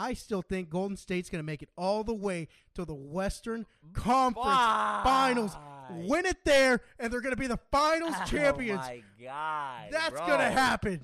I still think Golden State's going to make it all the way to the Western Conference Why? Finals, win it there, and they're going to be the Finals oh champions. Oh my god. That's bro. going to happen.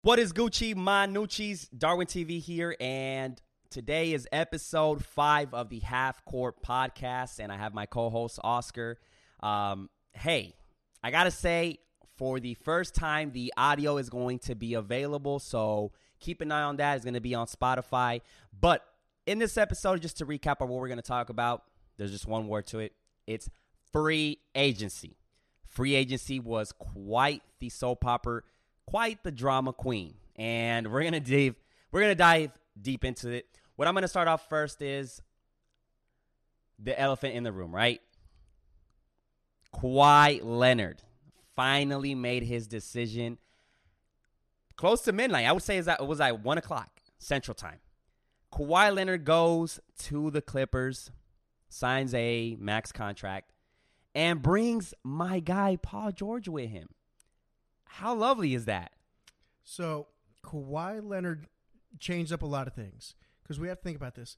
What is Gucci Manucci's Darwin TV here, and today is episode five of the Half Court Podcast, and I have my co-host Oscar. Um, hey, I gotta say, for the first time, the audio is going to be available, so keep an eye on that. It's going to be on Spotify. But in this episode, just to recap of what we're going to talk about, there's just one word to it. It's free agency. Free agency was quite the soap opera, quite the drama queen, and we're gonna dive we're gonna dive deep into it. What I'm gonna start off first is the elephant in the room, right? Kawhi Leonard finally made his decision close to midnight. I would say it was at one o'clock Central Time. Kawhi Leonard goes to the Clippers, signs a max contract, and brings my guy Paul George with him. How lovely is that? So Kawhi Leonard changed up a lot of things because we have to think about this.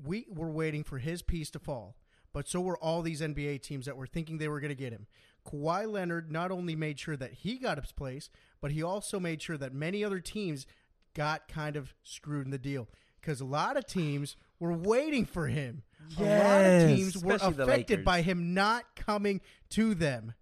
We were waiting for his piece to fall, but so were all these NBA teams that were thinking they were going to get him. Kawhi Leonard not only made sure that he got his place, but he also made sure that many other teams got kind of screwed in the deal because a lot of teams were waiting for him. Yes. a lot of teams were especially the affected by him not coming to them.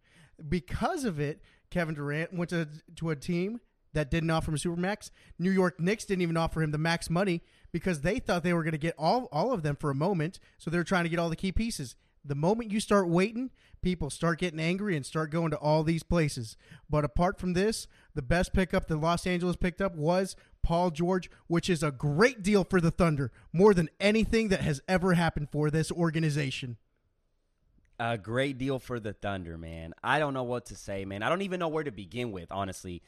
Because of it, Kevin Durant went to to a team that didn't offer him a supermax. New York Knicks didn't even offer him the max money because they thought they were going to get all all of them for a moment. So they're trying to get all the key pieces. The moment you start waiting, people start getting angry and start going to all these places. But apart from this, the best pickup that Los Angeles picked up was Paul George, which is a great deal for the Thunder, more than anything that has ever happened for this organization. A great deal for the Thunder, man. I don't know what to say, man. I don't even know where to begin with, honestly.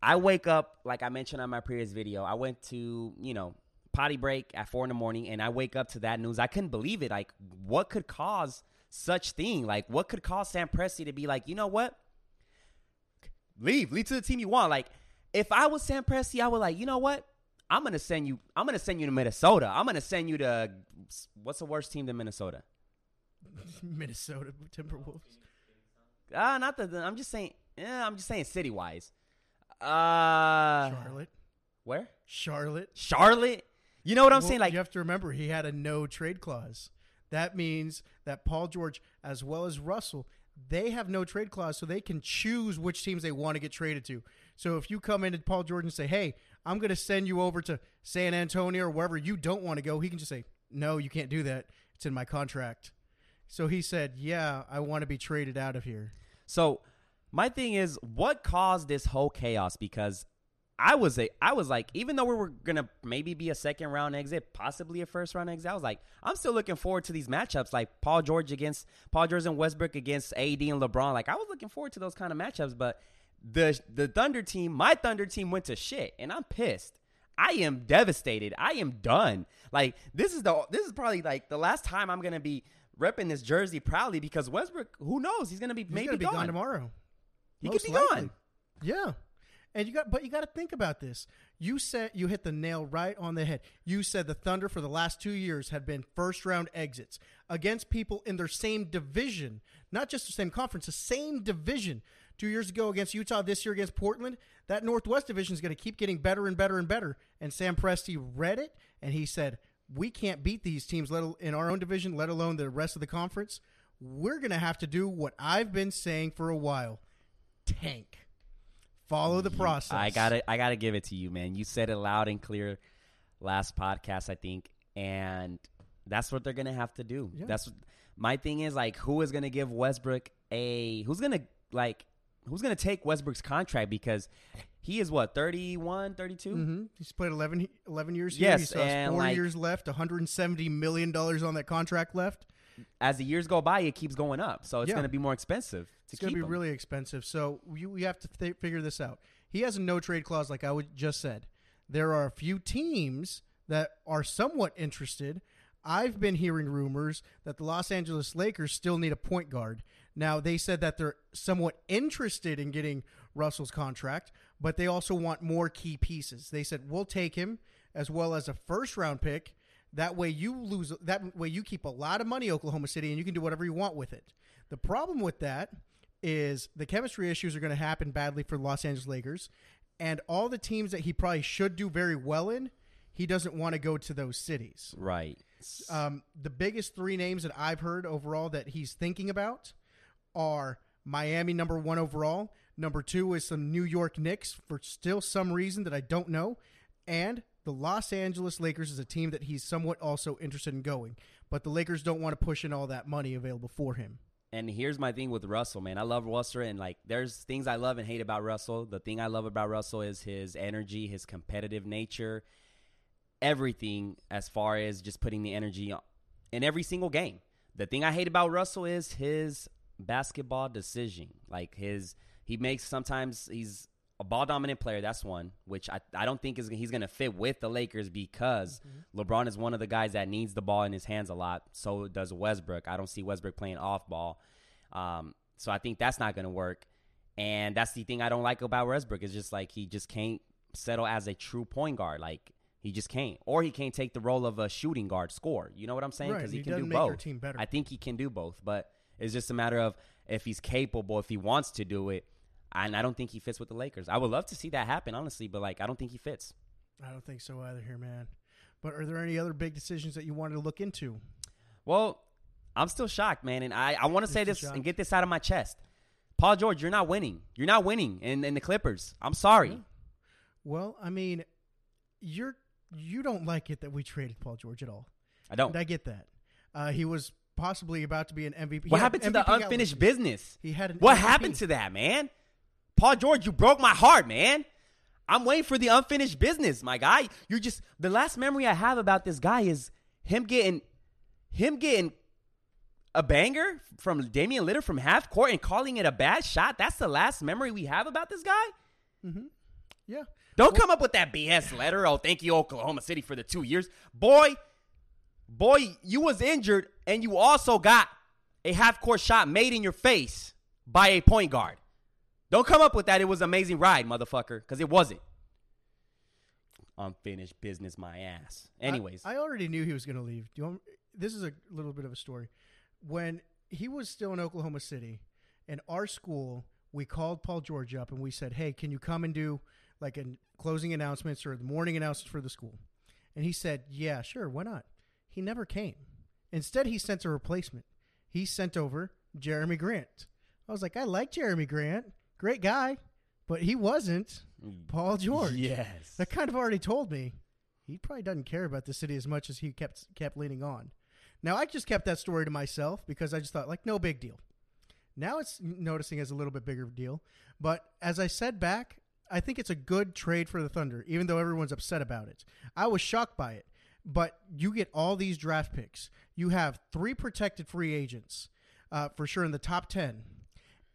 I wake up, like I mentioned on my previous video, I went to, you know, potty break at four in the morning and I wake up to that news. I couldn't believe it. Like, what could cause such thing? Like, what could cause Sam Presti to be like, you know what? Leave. Leave to the team you want. Like, if I was Sam Presti, I would like, you know what? I'm gonna send you. I'm gonna send you to Minnesota. I'm gonna send you to what's the worst team than Minnesota? Minnesota Timberwolves. Ah, not the. I'm just saying. Yeah, I'm just saying city wise. Uh, Charlotte. where? Charlotte. Charlotte. You know what I'm Well, saying? Like, you have to remember he had a no trade clause. That means that Paul George, as well as Russell, they have no trade clause, so they can choose which teams they want to get traded to. So if you come in to Paul George and say, "Hey, I'm going to send you over to San Antonio or wherever you don't want to go," he can just say, "No, you can't do that. It's in my contract." So he said, "Yeah, I want to be traded out of here." so my thing is, what caused this whole chaos? Because I was a, I was like, even though we were gonna maybe be a second round exit, possibly a first round exit, I was like, I'm still looking forward to these matchups, like Paul George against Paul George and Westbrook against AD and LeBron. Like, I was looking forward to those kind of matchups, but the the Thunder team, my Thunder team, went to shit, and I'm pissed. I am devastated. I am done. Like this is the this is probably like the last time I'm gonna be repping this jersey proudly because Westbrook, who knows, he's gonna be He's maybe to be gone. gone tomorrow. He Most could be likely. gone. Yeah. And you got but you got to think about this. You said you hit the nail right on the head. You said the Thunder for the last 2 years had been first round exits against people in their same division, not just the same conference, the same division. 2 years ago against Utah, this year against Portland, that Northwest division is going to keep getting better and better and better. And Sam Presti read it and he said, "We can't beat these teams let in our own division, let alone the rest of the conference. We're going to have to do what I've been saying for a while. Tank." Follow the process. I gotta I gotta give it to you, man. You said it loud and clear last podcast, I think, and that's what they're gonna have to do. Yeah. That's what, my thing is like who is gonna give Westbrook a who's gonna like who's gonna take Westbrook's contract because he is what 31, 32? hmm He's played 11, 11 years here. Yes, he still has four like- years left, $170 million on that contract left. As the years go by, it keeps going up, so it's Yeah. gonna be more expensive. To It's going to be him. really expensive. So you, we have to th- figure this out. He has a no trade clause, like I would just said. There are a few teams that are somewhat interested. I've been hearing rumors that the Los Angeles Lakers still need a point guard. Now, they said that they're somewhat interested in getting Russell's contract, but they also want more key pieces. They said, we'll take him as well as a first round pick. That way you lose that way you keep a lot of money Oklahoma City and you can do whatever you want with it. The problem with that is the chemistry issues are going to happen badly for the Los Angeles Lakers and all the teams that he probably should do very well in, he doesn't want to go to those cities. Right. Um, the biggest three names that I've heard overall that he's thinking about are Miami number one overall. Number two is some New York Knicks for still some reason that I don't know. And the Los Angeles Lakers is a team that he's somewhat also interested in going. But the Lakers don't want to push in all that money available for him. And here's my thing with Russell, man. I love Russell, and like, there's things I love and hate about Russell. The thing I love about Russell is his energy, his competitive nature, everything as far as just putting the energy in every single game. The thing I hate about Russell is his basketball decision. Like his, he makes sometimes he's a ball dominant player. That's one, which I, I don't think is he's going to fit with the Lakers because mm-hmm. LeBron is one of the guys that needs the ball in his hands a lot. So does Westbrook. I don't see Westbrook playing off ball. Um, so I think that's not going to work. And that's the thing I don't like about Westbrook is just like he just can't settle as a true point guard. Like he just can't, or he can't take the role of a shooting guard, score. You know what I'm saying? Because right. he, he can do both. I think he can do both, but it's just a matter of if he's capable, if he wants to do it and I don't think he fits with the Lakers. I would love to see that happen, honestly, but like I don't think he fits. I don't think so either here, man. But are there any other big decisions that you wanted to look into? Well, I'm still shocked, man, and I, I want to say this shocked. and get this out of my chest. Paul George, you're not winning. You're not winning in, in the Clippers. I'm sorry. Yeah. Well, I mean, you're you don't like it that we traded Paul George at all. I don't. And I get that. Uh, he was possibly about to be an MVP. What happened to MVP the unfinished business? He had an What MVP. happened to that, man? Paul George, you broke my heart, man. I'm waiting for the unfinished business, my guy. You're just the last memory I have about this guy is him getting him getting a banger from Damian Lillard from half court and calling it a bad shot. That's the last memory we have about this guy. Mm-hmm. Yeah. Don't well, come up with that BS letter. Oh, thank you, Oklahoma City, for the two years, boy. Boy, you was injured and you also got a half court shot made in your face by a point guard. Don't come up with that. It was an amazing ride, motherfucker, because it wasn't. Unfinished business, my ass. Anyways, I, I already knew he was going to leave. Do you want, this is a little bit of a story. When he was still in Oklahoma City, in our school, we called Paul George up and we said, "Hey, can you come and do like a closing announcements or the morning announcements for the school?" And he said, "Yeah, sure, why not?" He never came. Instead, he sent a replacement. He sent over Jerami Grant. I was like, I like Jerami Grant great guy, but he wasn't. Paul George. Yes, that kind of already told me he probably doesn't care about the city as much as he kept kept leaning on. Now I just kept that story to myself because I just thought like no big deal. Now it's noticing as a little bit bigger deal, but as I said back, I think it's a good trade for the Thunder, even though everyone's upset about it. I was shocked by it, but you get all these draft picks. You have three protected free agents uh, for sure in the top ten,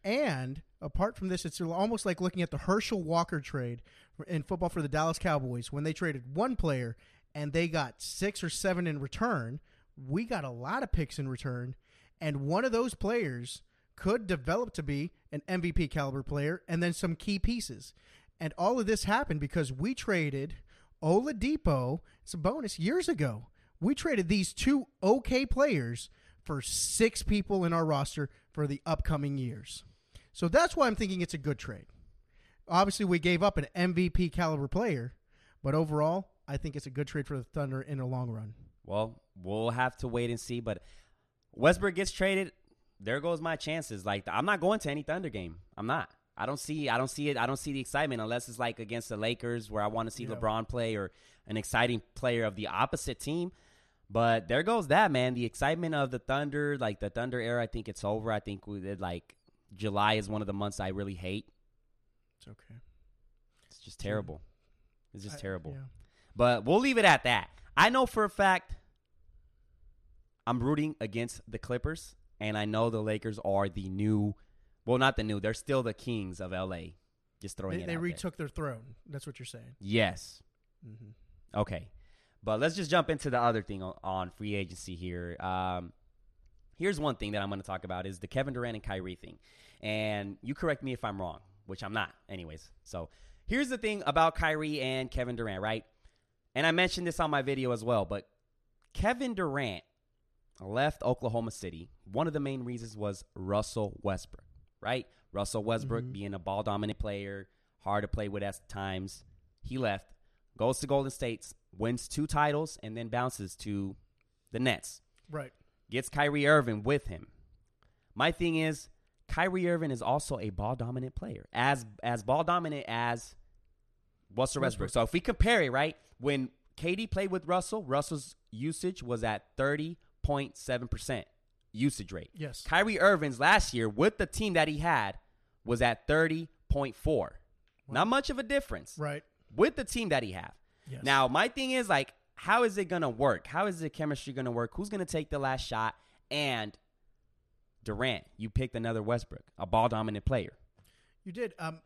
and apart from this, it's almost like looking at the Herschel Walker trade in football for the Dallas Cowboys when they traded one player and they got six or seven in return. We got a lot of picks in return, and one of those players could develop to be an MVP caliber player and then some key pieces. And all of this happened because we traded Oladipo, and Sabonis, years ago. We traded these two okay players for six people in our roster for the upcoming years. So that's why I'm thinking it's a good trade. Obviously, we gave up an MVP caliber player, but overall, I think it's a good trade for the Thunder in the long run. Well, we'll have to wait and see. But Westbrook gets traded. There goes my chances. Like I'm not going to any Thunder game. I'm not. I don't see. I don't see it. I don't see the excitement unless it's like against the Lakers, where I want to see yeah. LeBron play or an exciting player of the opposite team. But there goes that man. The excitement of the Thunder, like the Thunder era, I think it's over. I think we did like July is one of the months I really hate. It's okay. It's just terrible. It's just I, terrible. Yeah. But we'll leave it at that. I know for a fact I'm rooting against the Clippers, and I know the Lakers are the new, well, not the new, they're still the kings of LA. Just throwing they, it They retook there. their throne. That's what you're saying. Yes. Mm-hmm. Okay. But let's just jump into the other thing on, on free agency here. Um, here's one thing that I'm going to talk about is the Kevin Durant and Kyrie thing. And you correct me if I'm wrong, which I'm not, anyways. So here's the thing about Kyrie and Kevin Durant, right? And I mentioned this on my video as well, but Kevin Durant left Oklahoma City. One of the main reasons was Russell Westbrook, right? Russell Westbrook Mhm. being a ball dominant player, hard to play with at times. He left, goes to Golden State, wins two titles, and then bounces to the Nets. Right. Gets Kyrie Irving with him. My thing is, Kyrie Irving is also a ball dominant player, as as ball dominant as Russell Westbrook. So if we compare it, right, when KD played with Russell, Russell's usage was at thirty point seven percent usage rate. Yes. Kyrie Irving's last year with the team that he had was at thirty point four. Not much of a difference Right. with the team that he have. Yes. Now, my thing is like, how is it gonna work? How is the chemistry gonna work? Who's gonna take the last shot? And Durant, you picked another Westbrook, a ball dominant player. You did. Um,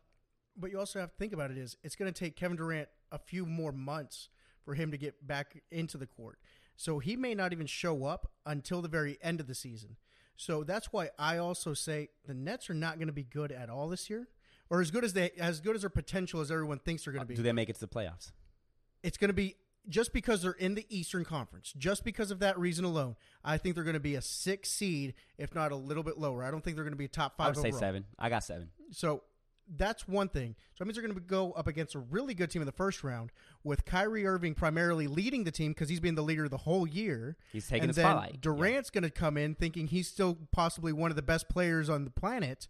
but you also have to think about it is it's going to take Kevin Durant a few more months for him to get back into the court. So he may not even show up until the very end of the season. So that's why I also say the Nets are not going to be good at all this year, or as good as they as good as their potential as everyone thinks they're going to be. Do they make it to the playoffs? it's going to be just because they're in the Eastern Conference, just because of that reason alone. I think they're going to be a six seed, if not a little bit lower. I don't think they're going to be a top five. I would say overall. seven. I got seven. So that's one thing. So that means they're going to go up against a really good team in the first round with Kyrie Irving primarily leading the team because he's been the leader the whole year. He's taking and the then spotlight. Durant's going to come in thinking he's still possibly one of the best players on the planet,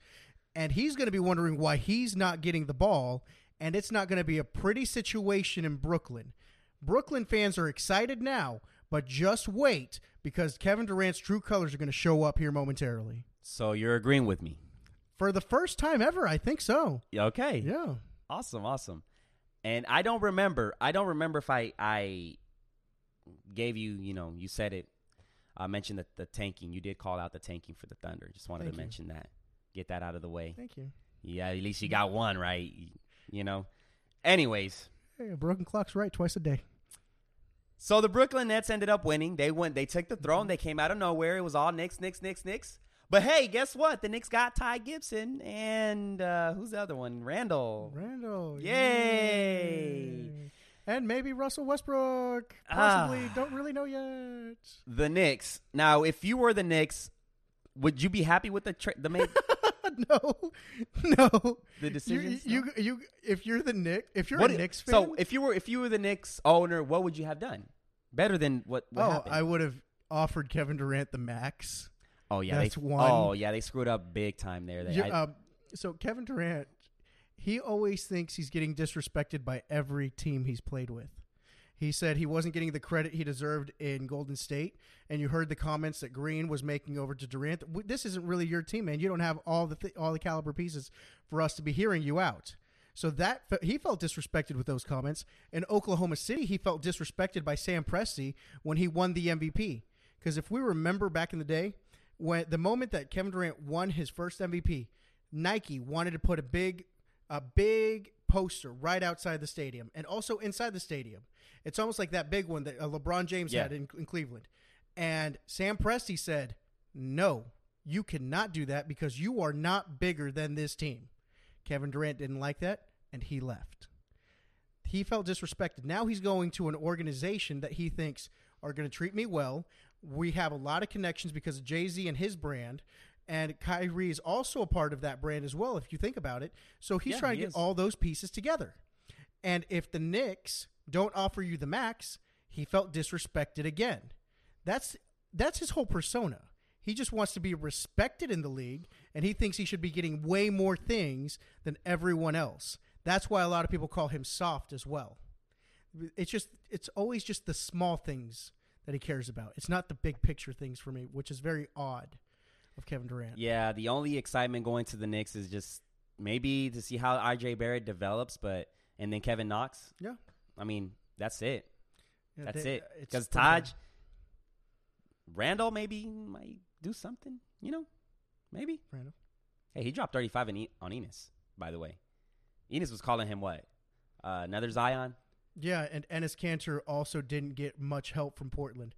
and he's going to be wondering why he's not getting the ball. And it's not going to be a pretty situation in Brooklyn. Brooklyn fans are excited now, but just wait because Kevin Durant's true colors are going to show up here momentarily. So you're agreeing with me? For the first time ever, I think so. Okay. Yeah. Awesome, awesome. And I don't remember. I don't remember if I I gave you. You know, you said it. I mentioned the, the tanking. You did call out the tanking for the Thunder. Just wanted Thank to you. mention that. Get that out of the way. Thank you. Yeah, at least you got one right. You know. Anyways, Hey, a broken clock's right twice a day. so the Brooklyn Nets ended up winning. They went. They took the throne. They came out of nowhere. It was all Knicks, Knicks, Knicks, Knicks. But hey, guess what? The Knicks got Taj Gibson and uh, who's the other one? Randle. Randle. Yay. And maybe Russell Westbrook. Possibly. Ah. Don't really know yet. The Knicks. Now, if you were the Knicks, would you be happy with the tra- the make no. No. the You, decisions? you, you, if you're the Knicks, if you're What- a Knicks fan, So, if you were if you were the Knicks owner, what would you have done? Better than what, what oh, happened? I would have offered Kevin Durant the max. oh yeah, that's they, one. Oh yeah, they screwed up big time there. They, You- I- um, so Kevin Durant, he always thinks he's getting disrespected by every team he's played with. He said he wasn't getting the credit he deserved in Golden State, and you heard the comments that Green was making over to Durant. This isn't really your team, man. You don't have all the th- all the caliber pieces for us to be hearing you out. So that he felt disrespected with those comments. In Oklahoma City, he felt disrespected by Sam Presti when he won the MVP. Because if we remember back in the day, when the moment that Kevin Durant won his first MVP, Nike wanted to put a big, a big poster right outside the stadium and also inside the stadium. It's almost like that big one that uh, LeBron James Yeah. had in, in Cleveland. And Sam Presti said, "No, you cannot do that because you are not bigger than this team." Kevin Durant didn't like that, and he left. He felt disrespected. Now he's going to an organization that he thinks are going to treat me well. We have a lot of connections because of Jay Z and his brand, and Kyrie is also a part of that brand as well. If you think about it, so he's Yeah, trying he to get is. all those pieces together. And if the Knicks don't offer you the max, he felt disrespected again. That's that's his whole persona. He just wants to be respected in the league, and he thinks he should be getting way more things than everyone else. That's why a lot of people call him soft as well. It's just it's always just the small things that he cares about. It's not the big picture things for me, which is very odd of Kevin Durant. yeah, the only excitement going to the Knicks is just maybe to see how RJ Barrett develops, but and then Kevin Knox. Yeah. I mean that's it. Yeah, That's they- it. Because. Taj, Randle maybe might do something. You know, maybe. Randle. Hey, he dropped 35 in e- on Enes, by the way. Enes was calling him what? Uh, another Zion? Yeah, and Enes Kanter also didn't get much help from Portland.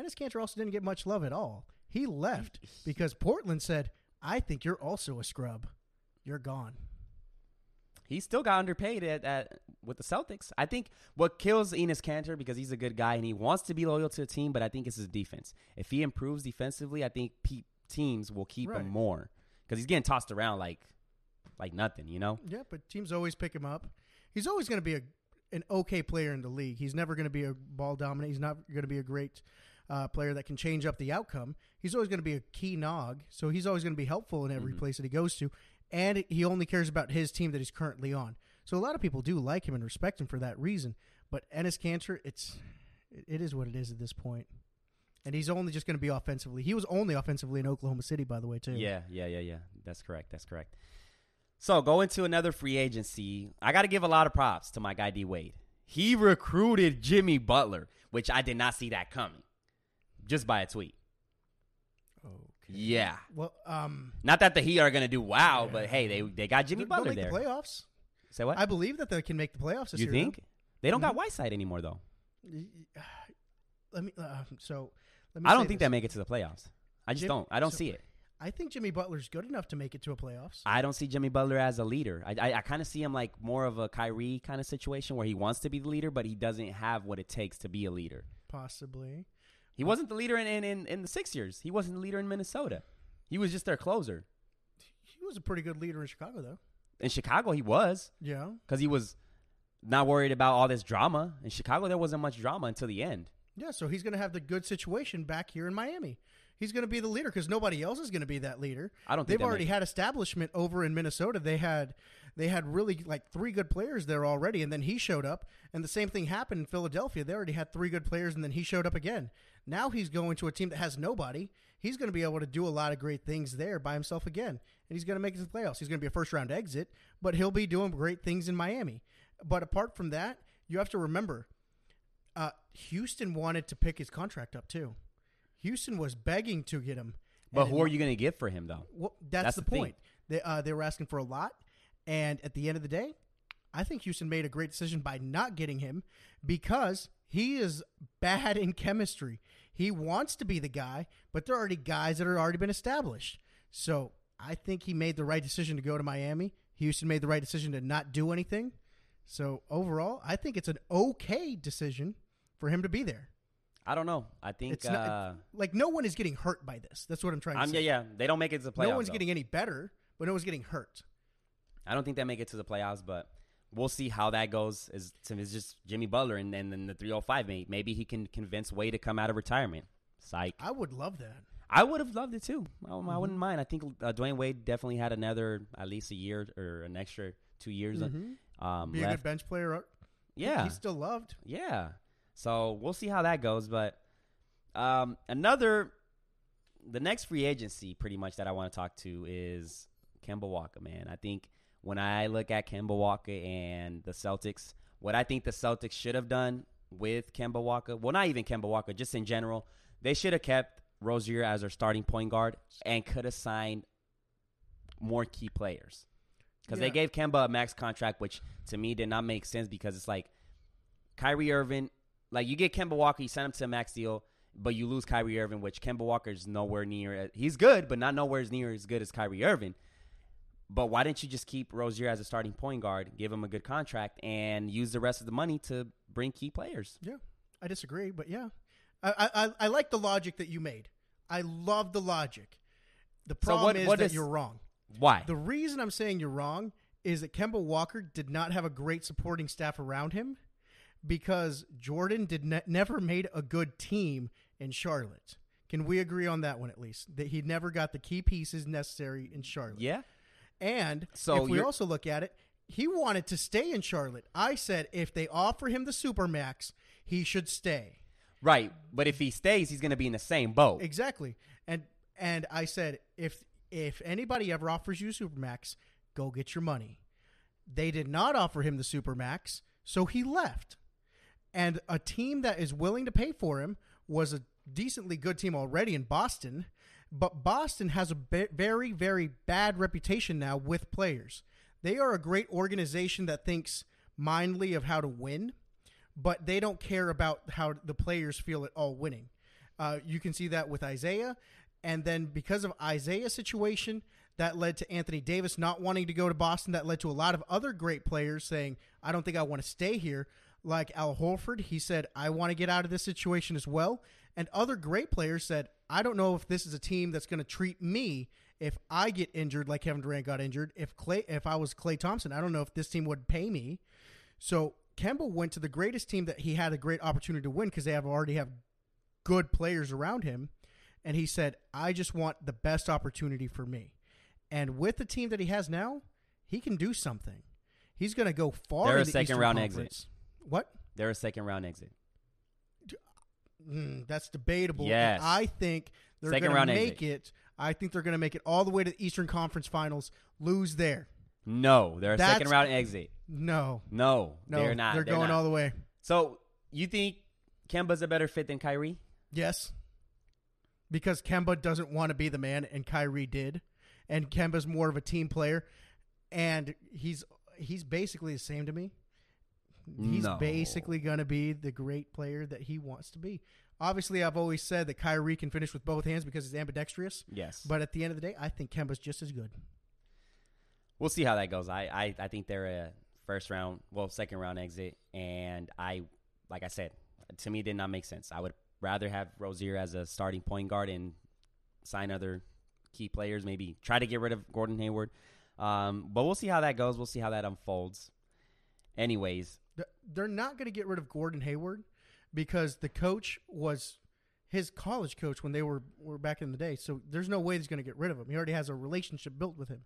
Enes Kanter also didn't get much love at all. He left because Portland said, "I think you're also a scrub. You're gone." He still got underpaid at, at with the Celtics. I think what kills Enes Kanter because he's a good guy and he wants to be loyal to the team, but I think it's his defense. If he improves defensively, I think pe- teams will keep Right. him more because he's getting tossed around like like nothing. You know? Yeah, but teams always pick him up. He's always going to be a an okay player in the league. He's never going to be a ball dominant. He's not going to be a great uh, player that can change up the outcome. He's always going to be a key nog, so he's always going to be helpful in every mm-hmm. place that he goes to. And he only cares about his team that he's currently on. So a lot of people do like him and respect him for that reason. But Enes Kanter, it's it- it is what it is at this point. And he's only just going to be offensively. He was only offensively in Oklahoma City, by the way, too. Yeah, yeah, yeah, yeah. That's correct. That's correct. So going to another free agency, I got to give a lot of props to my guy D Wade. He recruited Jimmy Butler, which I did not see that coming, just by a tweet. Yeah, Well, um, not that the Heat are gonna do wow, but hey, they they got Jimmy Butler make there. the playoffs. Say what? I believe that they can make the playoffs this year. you year. think they don't got Mhm. Whiteside anymore though? though. Let me. Uh, so let me. I don't think this. they make it to the playoffs. I just Jim- don't. I don't so- see it. I think Jimmy Butler's good enough to make it to a playoffs. I don't see Jimmy Butler as a leader. I I, I kind of see him like more of a Kyrie kind of situation where he wants to be the leader, but he doesn't have what it takes to be a leader. Possibly. He wasn't the leader in, in, in, in the Sixers. He wasn't the leader in Minnesota. He was just their closer. He was a pretty good leader in Chicago, though. In Chicago, he was Yeah. because he was not worried about all this drama. In Chicago, there wasn't much drama until the end. Yeah. So he's going to have the good situation back here in Miami. He's going to be the leader because nobody else is going to be that leader. I don't think They've already had establishment over in Minnesota. They had they had really like three good players there already, and then he showed up. And the same thing happened in Philadelphia. They already had three good players, and then he showed up again. Now he's going to a team that has nobody. He's going to be able to do a lot of great things there by himself again, and he's going to make it to the playoffs. He's going to be a first round exit, but he'll be doing great things in Miami. But apart from that, you have to remember, uh, Houston wanted to pick his contract up too. Houston was begging to get him. But who are you going to get for him, though? well, that's, That's the, the point. They uh, they were asking for a lot, and at the end of the day, I think Houston made a great decision by not getting him because he is bad in chemistry. He wants to be the guy, but there are already guys that are already been established. So I think he made the right decision to go to Miami. Houston made the right decision to not do anything. So overall, I think it's an okay decision for him to be there. I don't know. I think. It's not- uh, Like no one is getting hurt by this. That's what I'm trying to I'm, say. yeah, yeah. They don't make it to the playoffs. no one's though. getting any better, but no one's getting hurt. I don't think they make it to the playoffs, but we'll see how that goes. Is it's just Jimmy Butler and then the 305 maybe maybe he can convince Wade to come out of retirement. Psych. I would love that. I would have loved it too. I, I Mm-hmm. wouldn't mind. I think uh, Dwyane Wade definitely had another at least a year or an extra two years uh, Mhm. um, Be a good bench player. Yeah, he's still loved. yeah. So we'll see how that goes. But um, another, the next free agency, pretty much that I want to talk to is Kemba Walker. Man, I think when I look at Kemba Walker and the Celtics, what I think the Celtics should have done with Kemba Walker, well, not even Kemba Walker, just in general, they should have kept Rozier as their starting point guard and could have signed more key players. Because Yeah. they gave Kemba a max contract, which to me did not make sense because it's like Kyrie Irving, like you get Kemba Walker, you sign him to a max deal, but you lose Kyrie Irving, which Kemba Walker is nowhere near. He's good, but not nowhere near as good as Kyrie Irving. But why didn't you just keep Rozier as a starting point guard, give him a good contract, and use the rest of the money to bring key players? Yeah, I disagree, but yeah, I I, I- like the logic that you made. I love the logic. The So problem what- is what that is- you're wrong. Why? The reason I'm saying you're wrong is that Kemba Walker did not have a great supporting staff around him because Jordan did ne- never made a good team in Charlotte. Can we agree on that one at least? That he never got the key pieces necessary in Charlotte. yeah. And So if we also look at it, he wanted to stay in Charlotte. I said if they offer him the supermax, he should stay. Right. But if he stays, he's going to be in the same boat. Exactly. And and I said if if anybody ever offers you supermax, go get your money. They did not offer him the supermax, so he left. And a team that is willing to pay for him was a decently good team already in Boston, but Boston has a very very bad reputation now with players. They are a great organization that thinks mindly of how to win, but they don't care about how the players feel at all winning. Uh, you can see that with Isaiah. And then because of Isaiah's situation, that led to Anthony Davis not wanting to go to Boston. That led to a lot of other great players saying, I don't think I want to stay here. Like Al Horford, he said, I want to get out of this situation as well. And other great players said, I don't know if this is a team that's going to treat me if I get injured like Kevin Durant got injured. If Klay, if I was Klay Thompson, I don't know if this team would pay me. So Kemba went to the greatest team that he had a great opportunity to win because they have already have good players around him. And he said, I just want the best opportunity for me. And with the team that he has now, he can do something. He's going to go far. They're a the second Eastern round Conference. exit. What? They're a second round exit. Mm, that's debatable. Yes. And I think they're going to make exit. it. I think they're going to make it all the way to the Eastern Conference Finals. Lose there. No, they're a That's- second round exit. No, No, no, they're not. They're, They're going not. all the way. So you think Kemba's a better fit than Kyrie? Yes, because Kemba doesn't want to be the man, and Kyrie did, and Kemba's more of a team player, and he's he's basically the same to me. He's No. basically going to be the great player that he wants to be. Obviously, I've always said that Kyrie can finish with both hands because he's ambidextrous. Yes. But at the end of the day, I think Kemba's just as good. we'll see how that goes. I, I, I think they're a first round, well, second round exit. And I, like I said, to me, it did not make sense. I would rather have Rozier as a starting point guard and sign other key players, maybe try to get rid of Gordon Hayward. Um, but we'll see how that goes. We'll see how that unfolds. Anyways, They're not going to get rid of Gordon Hayward because the coach was his college coach when they were, were back in the day. So there's no way he's going to get rid of him. He already has a relationship built with him.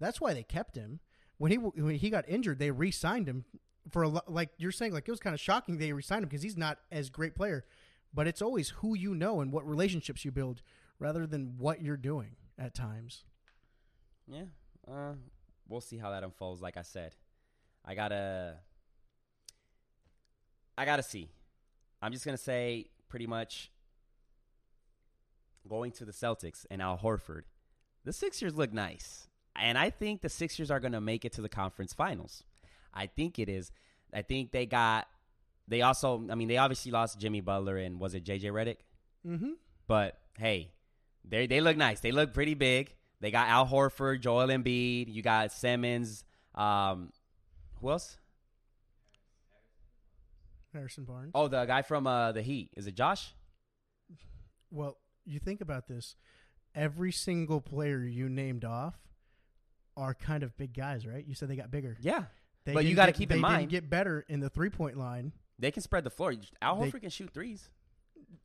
That's why they kept him. When he when he got injured, they re-signed him for a like you're saying like it was kind of shocking they re-signed him because he's not as great player. But it's always who you know and what relationships you build rather than what you're doing at times. Yeah. Uh, we'll see how that unfolds. Like I said, I gotta, I gotta see. I'm just gonna say pretty much going to the Celtics and Al Horford. The Sixers look nice, and I think the Sixers are gonna make it to the conference finals. I think it is. I think they got. They also. I mean, they obviously lost Jimmy Butler and was it JJ Redick? Mm-hmm. But hey, they they look nice. They look pretty big. They got Al Horford, Joel Embiid. You got Simmons. Um, who else? Harrison Barnes. Oh, the guy from uh, the Heat. Is it Josh? Well, you think about this. Every single player you named off are kind of big guys, right? You said they got bigger. Yeah, They But you gotta keep in mind- get better in the three point line, they can spread the floor. Al They- Horford can shoot threes.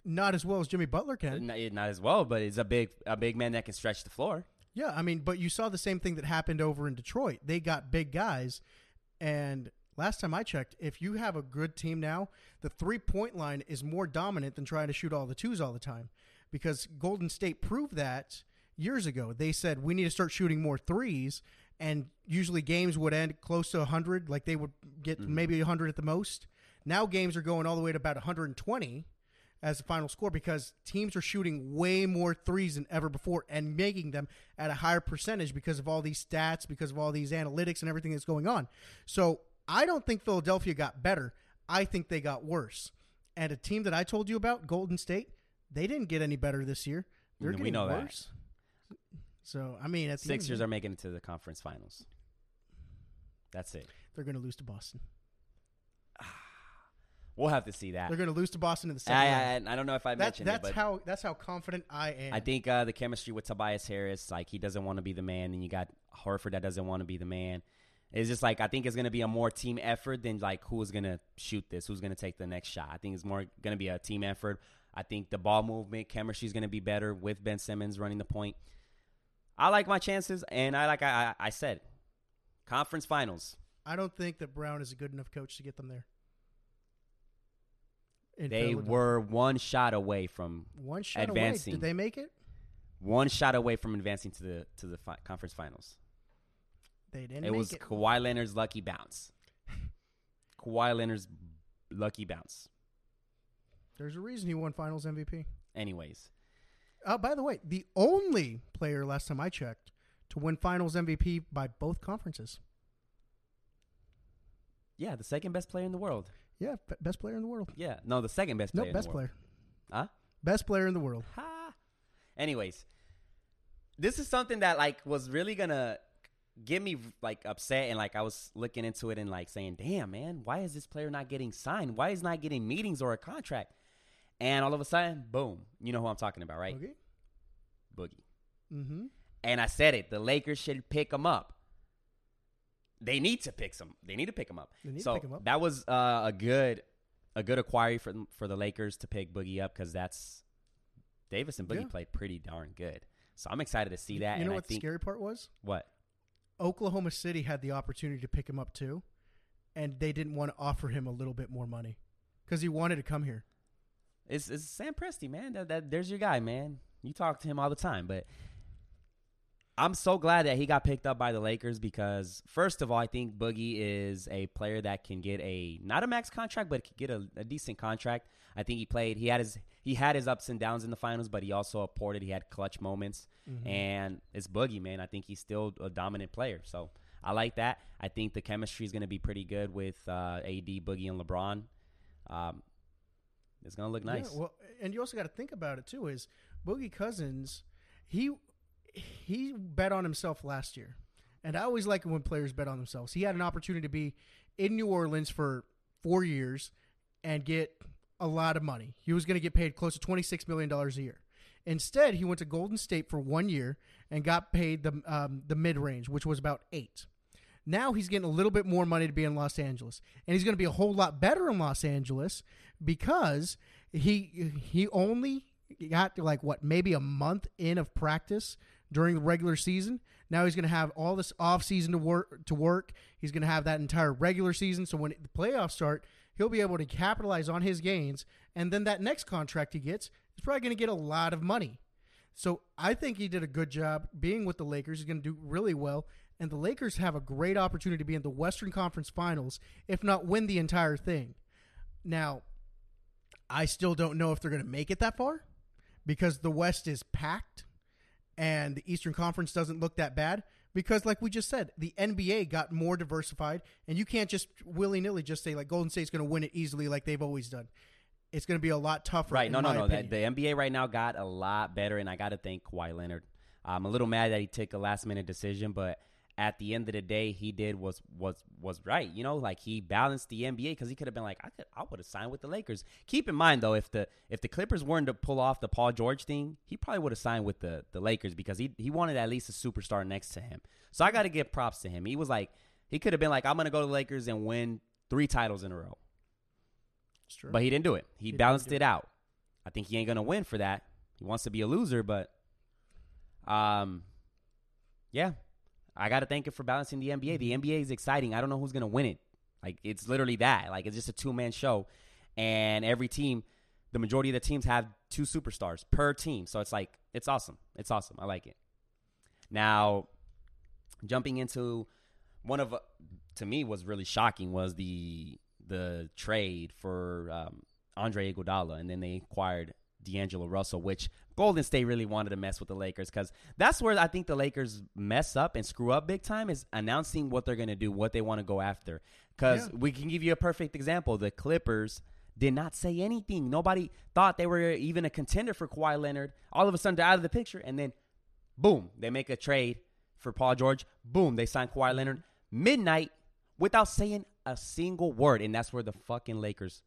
not as well as Jimmy Butler can. Not, not as well, but it's a big a big man that can stretch the floor. Yeah, I mean, but you saw the same thing that happened over in Detroit. They got big guys, and last time I checked, if you have a good team now, the three point line is more dominant than trying to shoot all the twos all the time. Because Golden State proved that years ago. They said we need to start shooting more threes, and usually games would end close to 100, like they would get mm-hmm. maybe 100 at the most. Now games are going all the way to about 120 as the final score because teams are shooting way more threes than ever before and making them at a higher percentage because of all these stats, because of all these analytics and everything that's going on. So I don't think Philadelphia got better. I think they got worse. And a team that I told you about, Golden State, they didn't get any better this year. They're we getting know that. worse. So I mean, at the end of Sixers are making it to the conference finals. That's it. they're going to lose to Boston. We'll have to see that. They're going to lose to Boston in the second round. I, I don't know if I That's mentioned that's it, but how that's how confident I am. I think uh, the chemistry with Tobias Harris, like he doesn't want to be the man, and you got Horford that doesn't want to be the man. It's just like I think it's going to be a more team effort than like who's going to shoot this, who's going to take the next shot. I think it's more going to be a team effort. I think the ball movement chemistry is going to be better with Ben Simmons running the point. I like my chances, and I like I, I I said, conference finals. I don't think that Brown is a good enough coach to get them there. In They were one shot away from one shot advancing. away. Did they make it? one shot away from advancing to the to the fi- conference finals. They didn't. It was it. Kawhi Leonard's lucky bounce. Kawhi Leonard's lucky bounce. There's a reason he won Finals MVP. Anyways, Uh, by the way, the only player last time I checked to win Finals MVP by both conferences. yeah, the second best player in the world. Yeah, b- best player in the world. Yeah, no, the second best No, best in the world. player. Huh? Best player in the world. Ha. Anyways, this is something that like was really gonna get me like upset and like I was looking into it and like saying, "Damn, man, why is this player not getting signed? Why is not getting meetings or a contract?" And all of a sudden, boom, you know who I'm talking about, right? Okay. Boogie. Mm-hmm. And I said it, the Lakers should pick him up. They need to pick some. They need to pick him up. They need to so pick him up. that was uh, a good, a good acquiry for for the Lakers to pick Boogie up because that's Davis and Boogie Yeah. played pretty darn good. So I'm excited to see that. You and know I what the think scary part was? what Oklahoma City had the opportunity to pick him up too, and they didn't want to offer him a little bit more money because he wanted to come here. It's, it's Sam Presti, man. That, that there's your guy, man. You talk to him all the time, but I'm so glad that he got picked up by the Lakers because first of all, I think Boogie is a player that can get a not a max contract, but can get a, a decent contract. I think he played. He had his he had his ups and downs in the finals, but he also apported. He had clutch moments, and it's Boogie, man. I think he's still a dominant player. So I like that. I think the chemistry is going to be pretty good with uh, AD, Boogie, and LeBron. Um, it's going to look nice. Yeah, well, and you also got to think about it too. Is Boogie Cousins? He he bet on himself last year, and I always like it when players bet on themselves. He had an opportunity to be in New Orleans for four years and get a lot of money. He was going to get paid close to twenty six million dollars a year. Instead, he went to Golden State for one year and got paid the um, the mid range, which was about eight. Now he's getting a little bit more money to be in Los Angeles, and he's going to be a whole lot better in Los Angeles because he he only got like what maybe a month in of practice during the regular season. Now he's going to have all this off season to work to work. He's going to have that entire regular season. So when the playoffs start, he'll be able to capitalize on his gains, and then that next contract he gets is probably going to get a lot of money. So I think he did a good job being with the Lakers. He's going to do really well. And the Lakers have a great opportunity to be in the Western Conference Finals, if not win the entire thing. Now, I still don't know if they're going to make it that far because the West is packed and the Eastern Conference doesn't look that bad. Because, like we just said, the NBA got more diversified, and you can't just willy nilly just say, like, Golden State's going to win it easily like they've always done. It's going to be a lot tougher. Right. No, no, no. The, the NBA right now got a lot better, and I got to thank Kawhi Leonard. I'm a little mad that he took a last minute decision, but at the end of the day, he did was was was right. You know, like he balanced the NBA because he could have been like, I could, I would have signed with the Lakers. Keep in mind though, if the if the Clippers weren't to pull off the Paul George thing, he probably would have signed with the the Lakers because he he wanted at least a superstar next to him. So I got to give props to him. He was like, he could have been like, I'm gonna go to the Lakers and win three titles in a row. It's true. But he didn't do it. He, didn't balanced do it out. I think he ain't gonna win for that. He wants to be a loser, but um, yeah, I got to thank him for balancing the NBA. The NBA is exciting. I don't know who's gonna win it. Like it's literally that. Like it's just a two man show, and every team, the majority of the teams have two superstars per team. So it's like it's awesome. It's awesome. I like it. Now, jumping into one of uh, to me was really shocking was the the trade for um, Andre Iguodala, and then they acquired D'Angelo Russell, which Golden State really wanted to mess with the Lakers because that's where I think the Lakers mess up and screw up big time is announcing what they're going to do, what they want to go after. Because Yeah. we can give you a perfect example: the Clippers did not say anything. Nobody thought they were even a contender for Kawhi Leonard. All of a sudden, they're out of the picture, and then boom, they make a trade for Paul George. Boom, they sign Kawhi Leonard midnight without saying a single word, and that's where the fucking Lakers,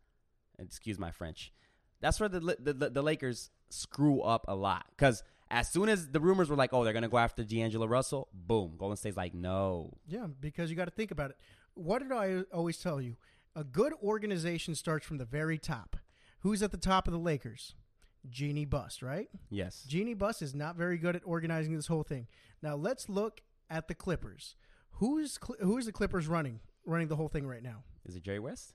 excuse my French, that's where the the, the, the Lakers screw up a lot. Because as soon as the rumors were like, oh, they're gonna go after D'Angelo Russell, boom, Golden State's like, no, Yeah, because you got to think about it. What did I always tell you? A good organization starts from the very top. Who's at the top of the Lakers? Jeanie Buss, right? yes, Jeanie Buss is not very good at organizing this whole thing. Now let's look at the Clippers. Who's Cl- who is the Clippers running running the whole thing right now? is it Jerry West?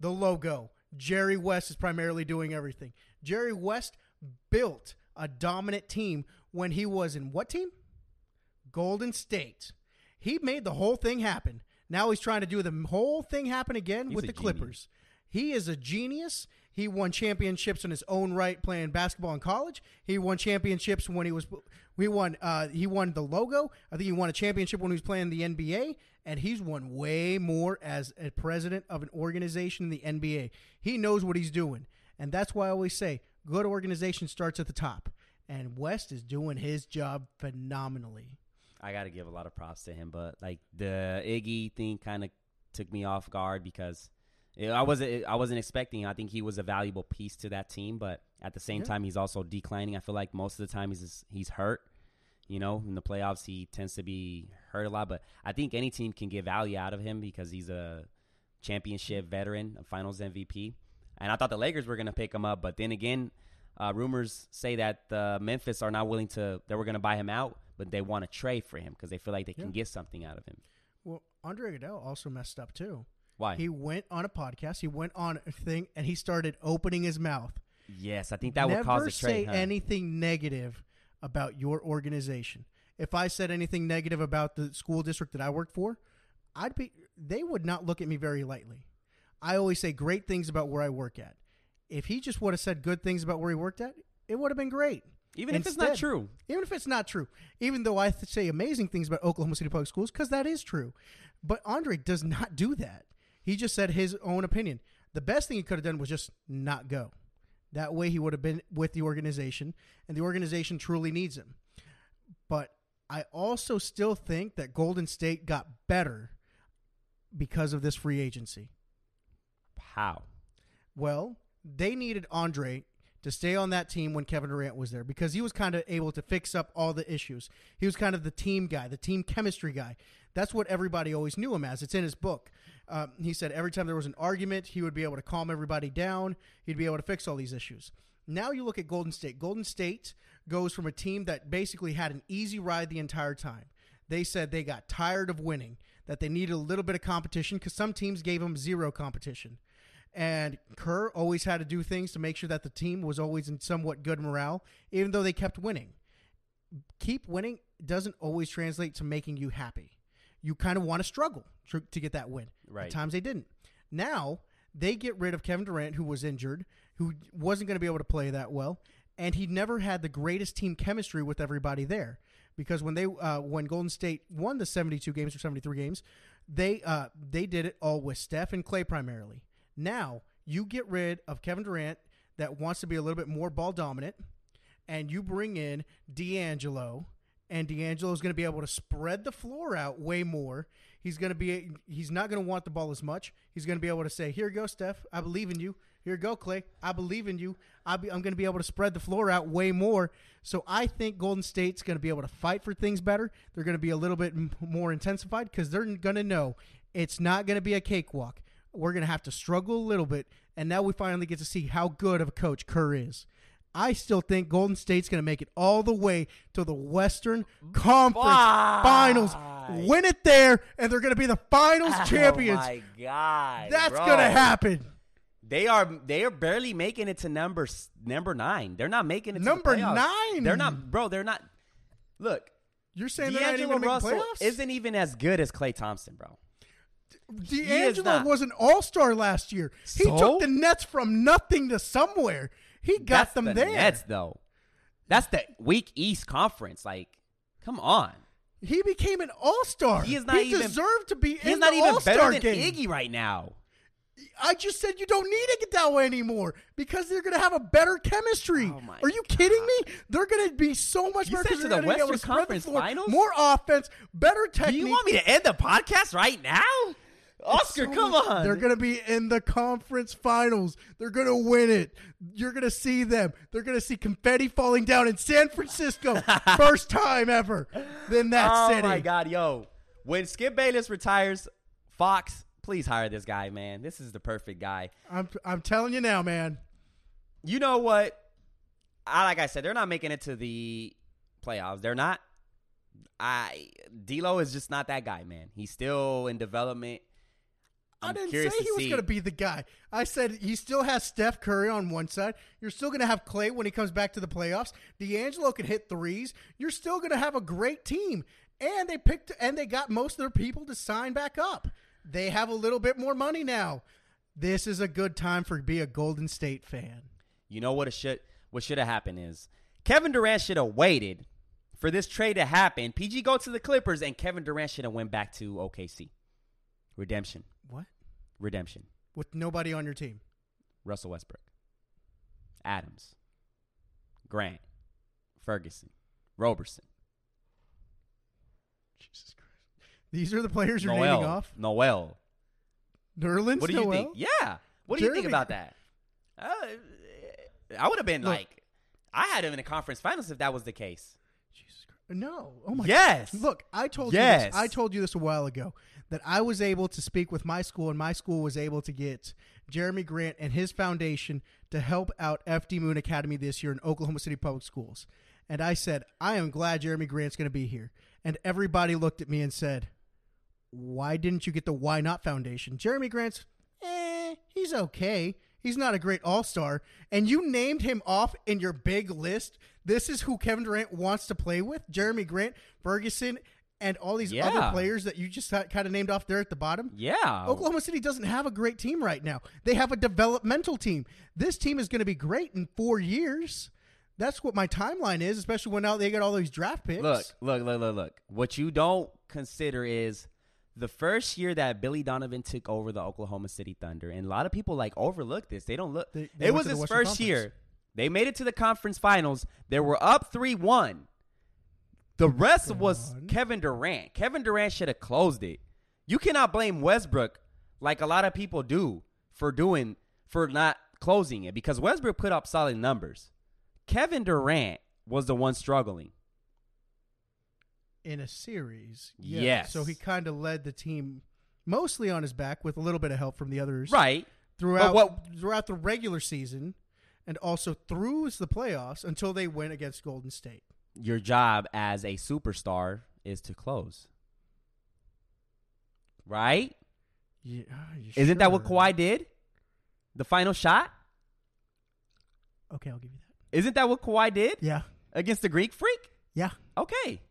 The logo. Jerry West is primarily doing everything. Jerry West built a dominant team when he was in what team? Golden State. He made the whole thing happen. Now he's trying to do the whole thing happen again He's with the genius. Clippers. He is a genius. He won championships in his own right playing basketball in college. He won championships when he was we won uh, he won the logo. I think he won a championship when he was playing the NBA and he's won way more as a president of an organization in the NBA. He knows what he's doing. And that's why I always say good organization starts at the top. and West is doing his job phenomenally. I got to give a lot of props to him, but like the Iggy thing kind of took me off guard because it, I wasn't I wasn't expecting. I think he was a valuable piece to that team, but at the same Yeah. time, he's also declining. I feel like most of the time he's he's hurt. You know, in the playoffs, he tends to be hurt a lot. But I think any team can get value out of him because he's a championship veteran, a Finals MVP. And I thought the Lakers were going to pick him up, but then again, uh, rumors say that uh, Memphis are not willing to. They were going to buy him out, but they want to trade for him because they feel like they can get something out of him. Well, Andre Iguodala also messed up too. Why? He went on a podcast, he went on a thing, and he started opening his mouth. yes, I think that Never would cause a say huh? anything negative about your organization. If I said anything negative about the school district that I worked for, I'd be they would not look at me very lightly. I always say great things about where I work at. If he just would have said good things about where he worked at, it would have been great. Even if it's not true. Even if it's not true. Even though I th- say amazing things about Oklahoma City Public Schools, because that is true. But Andre does not do that. He just said his own opinion. The best thing he could have done was just not go. That way he would have been with the organization, and the organization truly needs him. But I also still think that Golden State got better because of this free agency. How? Well, they needed Andre to stay on that team when Kevin Durant was there because he was kind of able to fix up all the issues. He was kind of the team guy, the team chemistry guy. That's what everybody always knew him as. It's in his book. Um, he said every time there was an argument, he would be able to calm everybody down. He'd be able to fix all these issues. Now you look at Golden State. Golden State goes from a team that basically had an easy ride the entire time. They said they got tired of winning, that they needed a little bit of competition because some teams gave them zero competition. And Kerr always had to do things to make sure that the team was always in somewhat good morale, even though they kept winning. Keep winning doesn't always translate to making you happy. You kind of want to struggle to, to get that win. Right. At times they didn't. Now they get rid of Kevin Durant, who was injured, who wasn't going to be able to play that well, and he never had the greatest team chemistry with everybody there. Because when they uh, when Golden State won the seventy two games or seventy three games, they uh, they did it all with Steph and Klay primarily. Now you get rid of Kevin Durant that wants to be a little bit more ball dominant, and you bring in D'Angelo, and D'Angelo is going to be able to spread the floor out way more. He's going to be he's not going to want the ball as much. He's going to be able to say, "Here you go, Steph. I believe in you. Here you go, Klay. I believe in you. Be, I'm going to be able to spread the floor out way more." So I think Golden State's going to be able to fight for things better. They're going to be a little bit more intensified because they're going to know it's not going to be a cakewalk. We're going to have to struggle a little bit, and now we finally get to see how good of a coach Kerr is. I still think Golden State's going to make it all the way to the Western Conference Bye. Finals, win it there, and they're going to be the Finals oh champions. Oh my god, That's bro. going to happen. They are they are barely making it to number number nine. They're not making it. to the Number playoffs. nine? They're not, bro. They're not. Look, You're saying they're not even D'Angelo make Russell playoffs? isn't even as good as Klay Thompson, bro. D'Angelo was an All Star last year. He So? took the Nets from nothing to somewhere. He got That's them the there. Nets, though. That's the weak East Conference. Like, come on. He became an All Star. He is not even- deserved to be He's not even All-Star better than game. Iggy right now. I just said you don't need Iguodala anymore because they're going to have a better chemistry. Oh my Are you kidding me? They're going to be so much You better. said 'cause to they're the gonna be able to Western the Conference floor, Finals? More offense, better technique. Do you want me to end the podcast right now? Oscar, So come much- on. They're going to be in the conference finals. They're going to win it. You're going to see them. They're going to see confetti falling down in San Francisco. First time ever. Then that oh city. Oh, my god, yo! When Skip Bayless retires, Fox, please hire this guy, man. This is the perfect guy. I'm, I'm telling you now, man. You know what? I like I said, they're not making it to the playoffs. They're not. I D'Lo is just not that guy, man. He's still in development. I'm I didn't say he was going to be the guy. I said he still has Steph Curry on one side. You're still going to have Klay when he comes back to the playoffs. D'Angelo can hit threes. You're still going to have a great team. And they picked and they got most of their people to sign back up. They have a little bit more money now. This is a good time for be a Golden State fan. You know what should what should have happened is Kevin Durant should have waited for this trade to happen. PG go to the Clippers and Kevin Durant should have went back to OKC. Redemption. What? Redemption. With nobody on your team. Russell Westbrook. Adams. Grant. Ferguson, Roberson, Jesus Christ. These are the players you're Noel, naming off. Noel. Nerlens What do you Noel? think? Yeah. What do you think about that? Uh, I would have been Look. like, I had him in the conference finals if that was the case. Jesus Christ. No. Oh my Yes. Look, I told you Yes. this. I told you this a while ago that I was able to speak with my school, and my school was able to get Jerami Grant and his foundation to help out FD Moon Academy this year in Oklahoma City Public Schools. And I said, I am glad Jerami Grant's going to be here. And everybody looked at me and said, Why didn't you get the Why Not Foundation? Jerami Grant's, eh, he's okay. He's not a great all star. And you named him off in your big list. This is who Kevin Durant wants to play with Jerami Grant, Ferguson, and all these Yeah. other players that you just kind of named off there at the bottom. Yeah. Oklahoma City doesn't have a great team right now. They have a developmental team. This team is going to be great in four years. That's what my timeline is, especially when now they get all these draft picks. Look, look, look, look, look. What you don't consider is the first year that Billy Donovan took over the Oklahoma City Thunder, and a lot of people like overlook this. They don't look. They- they it was his first Conference. year. They made it to the conference finals. They were up three one. The rest was. Kevin Durant. Kevin Durant should have closed it. You cannot blame Westbrook like a lot of people do for doing for not closing it because Westbrook put up solid numbers. Kevin Durant was the one struggling. In a series. yeah. Yes. So he kind of led the team mostly on his back with a little bit of help from the others. Right. Throughout what- throughout the regular season and also through the playoffs until they went against Golden State. Your job as a superstar is to close. Right? Yeah, Isn't that what sure? Kawhi did? The final shot? Okay, I'll give you that. Isn't that what Kawhi did Yeah. against the Greek freak? Yeah. Okay.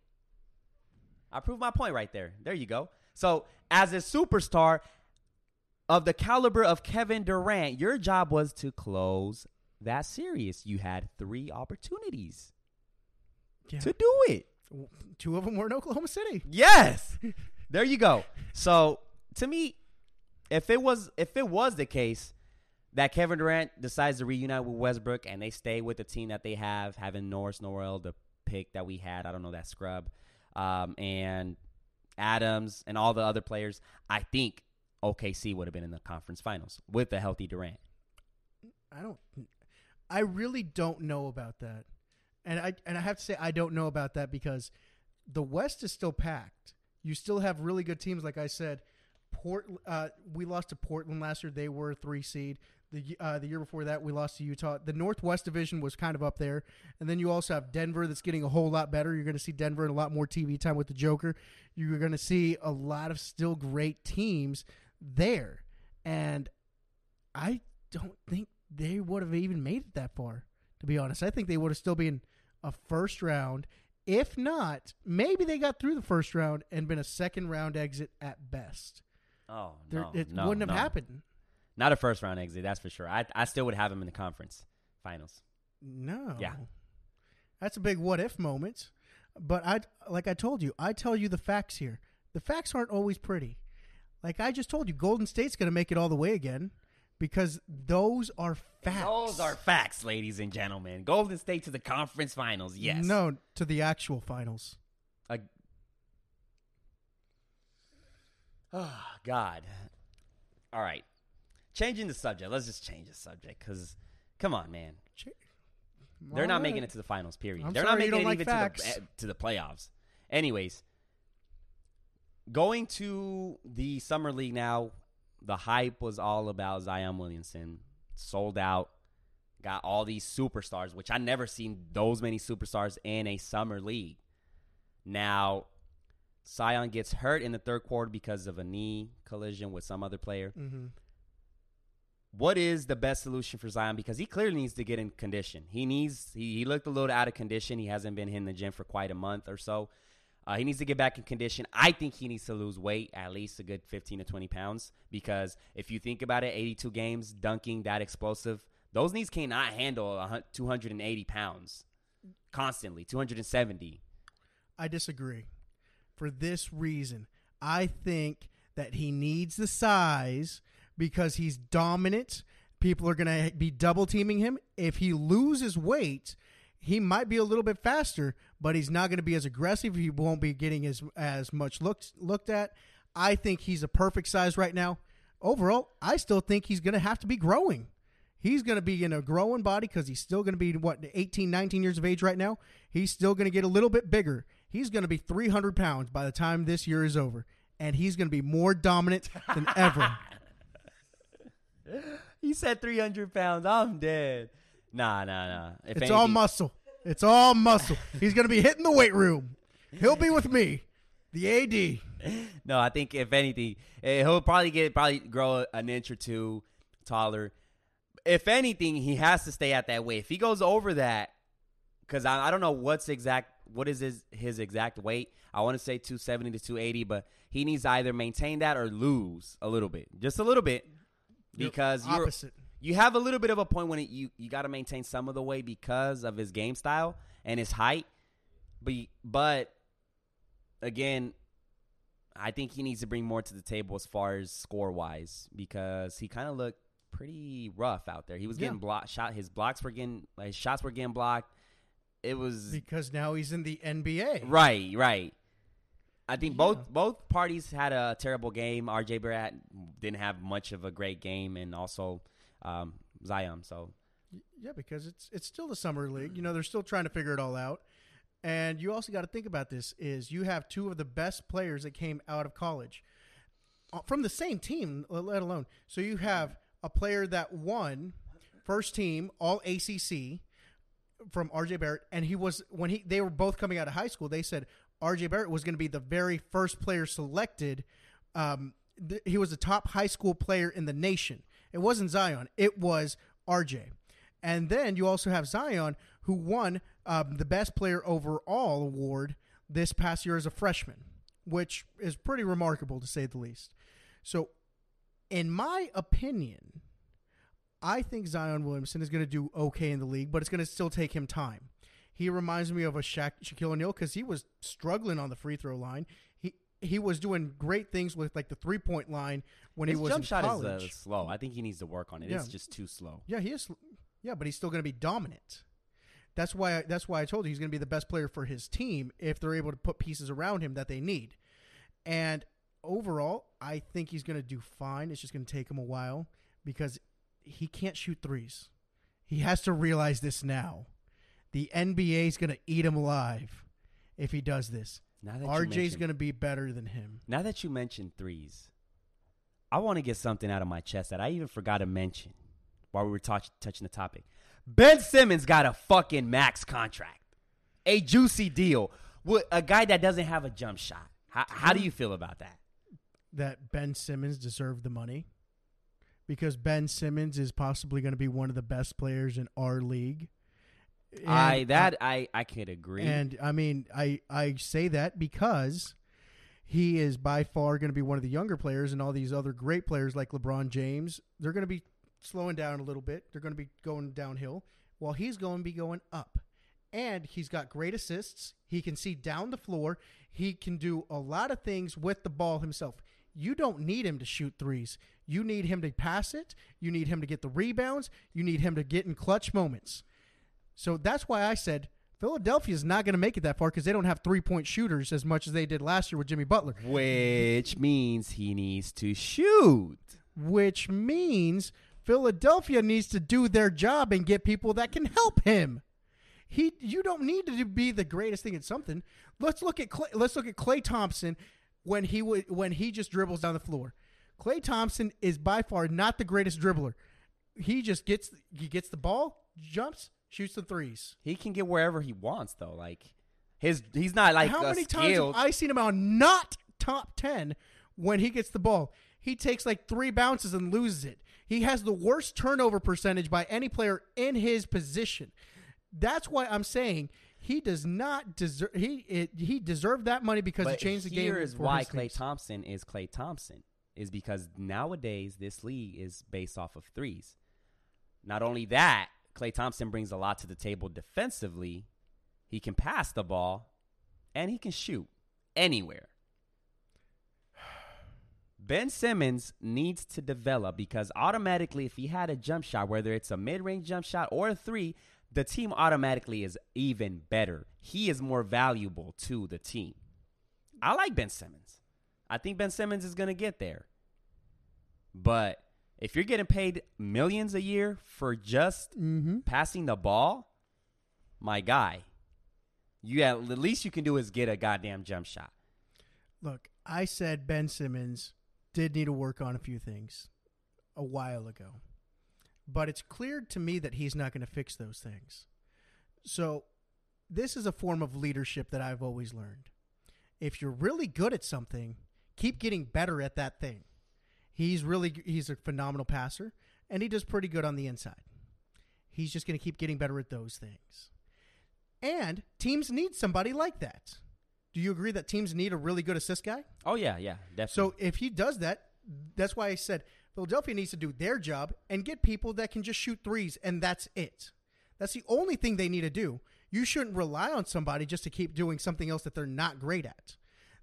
I proved my point right there. There you go. So, as a superstar of the caliber of Kevin Durant, your job was to close that series. You had three opportunities Yeah. to do it. Two of them were in Oklahoma City. Yes. there you go. So, to me, if it was if it was the case that Kevin Durant decides to reunite with Westbrook and they stay with the team that they have, having Norris Noel, the pick that we had, I don't know that scrub, um, and Adams and all the other players, I think OKC would have been in the conference finals with a healthy Durant. I don't. I really don't know about that, and I and I have to say I don't know about that because the West is still packed. You still have really good teams, like I said. Port, uh, we lost to Portland last year. They were a three seed. The uh, the year before that, we lost to Utah. The Northwest Division was kind of up there, and then you also have Denver, that's getting a whole lot better. You're going to see Denver in a lot more TV time with the Joker. You're going to see a lot of still great teams there, and I don't think they would have even made it that far. To be honest, I think they would have still been a first round. If not, maybe they got through the first round and been a second round exit at best. Oh There, no, it no, wouldn't have no. happened. Not a first round exit, that's for sure. I I still would have him in the conference finals. No. Yeah. That's a big what if moment. But I like I told you, I tell you the facts here. The facts aren't always pretty. Like I just told you, Golden State's going to make it all the way again because those are facts. Those are facts, ladies and gentlemen. Golden State to the conference finals. Yes. No, to the actual finals. A- oh, ah, God. All right. Changing the subject. Let's just change the subject because, come on, man. Ch- They're not right. making it to the finals, period. I'm They're not making it like even facts. to the, eh, to the playoffs. Anyways, going to the Summer League now, the hype was all about Zion Williamson. Sold out. Got all these superstars, which I never seen those many superstars in a summer league. Now, Zion gets hurt in the third quarter because of a knee collision with some other player. Mhm. What is the best solution for Zion? Because he clearly needs to get in condition. He needs. He, he looked a little out of condition. He hasn't been in the gym for quite a month or so. Uh, he needs to get back in condition. I think he needs to lose weight, at least a good 15 to 20 pounds. Because if you think about it, 82 games, dunking, that explosive, those knees cannot handle a hun- 280 pounds constantly, 270. I disagree. For this reason, I think that he needs the size because he's dominant. People are going to be double teaming him. If he loses weight, he might be a little bit faster, but he's not going to be as aggressive. He won't be getting as as much looked looked at. I think he's a perfect size right now. Overall, I still think he's going to have to be growing. He's going to be in a growing body because he's still going to be what 18, 19 years of age right now. He's still going to get a little bit bigger. He's going to be 300 pounds by the time this year is over, and he's going to be more dominant than ever. He said 300 pounds. I'm dead. Nah, nah, nah. If it's all muscle. It's all muscle. He's going to be hitting the weight room. He'll be with me, the AD. No, I think if anything, eh, he'll probably get probably grow an inch or two taller. If anything, he has to stay at that weight. If he goes over that, because I, I don't know what's exact what is his his exact weight. I want to say 270 to 280, but he needs to either maintain that or lose a little bit, just a little bit, because you're opposite. you have a little bit of a point when it, you you got to maintain some of the weight because of his game style and his height. But but again, I think he needs to bring more to the table as far as score wise because he kind of looked pretty rough out there. He was getting Yeah. blocked, shot. His blocks were getting, his shots were getting blocked. It was Because now he's in the NBA. right, right. I think Yeah. both both parties had a terrible game. RJ Barrett didn't have much of a great game, and also um, Zion. So Yeah, because it's it's still the summer league. You know, they're still trying to figure it all out. And you also got to think about this: is you have two of the best players that came out of college uh, from the same team, let alone. So you have a player that won first team All ACC from RJ Barrett, and he was when he they were both coming out of high school. They said RJ Barrett was going to be the very first player selected. Um, th- he was the top high school player in the nation. It wasn't Zion; it was RJ. And then you also have Zion, who won um, the best player overall award this past year as a freshman, which is pretty remarkable to say the least. So, in my opinion, I think Zion Williamson is going to do okay in the league, but it's going to still take him time. He reminds me of a Sha- Shaquille O'Neal because he was struggling on the free throw line. He he was doing great things with like the three point line when his he was jump in shot college. is uh, slow. I think he needs to work on it. Yeah. It's just too slow. Yeah, he is. Yeah, but he's still going to be dominant. That's why. That's why I told you he's going to be the best player for his team if they're able to put pieces around him that they need. And overall, I think he's going to do fine. It's just going to take him a while because he can't shoot threes. He has to realize this now. The NBA is going to eat him alive if he does this. Now that RJ's going to be better than him. Now that you mentioned threes, I want to get something out of my chest that I even forgot to mention while we were touch- touching the topic. Ben Simmons got a fucking max contract, a juicy deal with a guy that doesn't have a jump shot. How, how do you feel about that? that Ben Simmons deserved the money because Ben Simmons is possibly going to be one of the best players in our league. And I that I I could agree. and I mean I I say that because he is by far going to be one of the younger players, and all these other great players like LeBron James, they're going to be slowing down a little bit. They're going to be going downhill, while he's going to be going up. And he's got great assists. He can see down the floor. He can do a lot of things with the ball himself. You don't need him to shoot threes. You need him to pass it. You need him to get the rebounds. You need him to get in clutch moments. So that's why I said Philadelphia is not going to make it that far because they don't have three point shooters as much as they did last year with Jimmy Butler, which means he needs to shoot. which means Philadelphia needs to do their job and get people that can help him. He, you don't need to be the greatest thing at something. Let's look at Klay, let's look at Klay Thompson when he would when he just dribbles down the floor. Klay Thompson is by far not the greatest dribbler. He just gets he gets the ball, jumps, shoots the threes. He can get wherever he wants though. Like his he's not like How many times have skilled- I seen him on not top 10 when he gets the ball? He takes like three bounces and loses it. He has the worst turnover percentage by any player in his position. That's why I'm saying he does not deserve he it, he deserved that money because he changed the game. Here is for why his Klay teams. Thompson is Klay Thompson is because nowadays this league is based off of threes. Not only that, Klay Thompson brings a lot to the table defensively. He can pass the ball and he can shoot anywhere. Ben Simmons needs to develop because automatically, if he had a jump shot, whether it's a mid range jump shot or a three, the team automatically is even better. He is more valuable to the team. I like Ben Simmons. I think Ben Simmons is going to get there. But if you're getting paid millions a year for just Mm-hmm. passing the ball, my guy, you at the least you can do is get a goddamn jump shot. Look, I said Ben Simmons did need to work on a few things a while ago. But it's clear to me that he's not going to fix those things. So, this is a form of leadership that I've always learned. If you're really good at something, keep getting better at that thing. He's really he's a phenomenal passer and he does pretty good on the inside. He's just going to keep getting better at those things. And teams need somebody like that. Do you agree that teams need a really good assist guy? Oh yeah, yeah, definitely. So if he does that, that's why I said Philadelphia needs to do their job and get people that can just shoot threes, and that's it. That's the only thing they need to do. You shouldn't rely on somebody just to keep doing something else that they're not great at.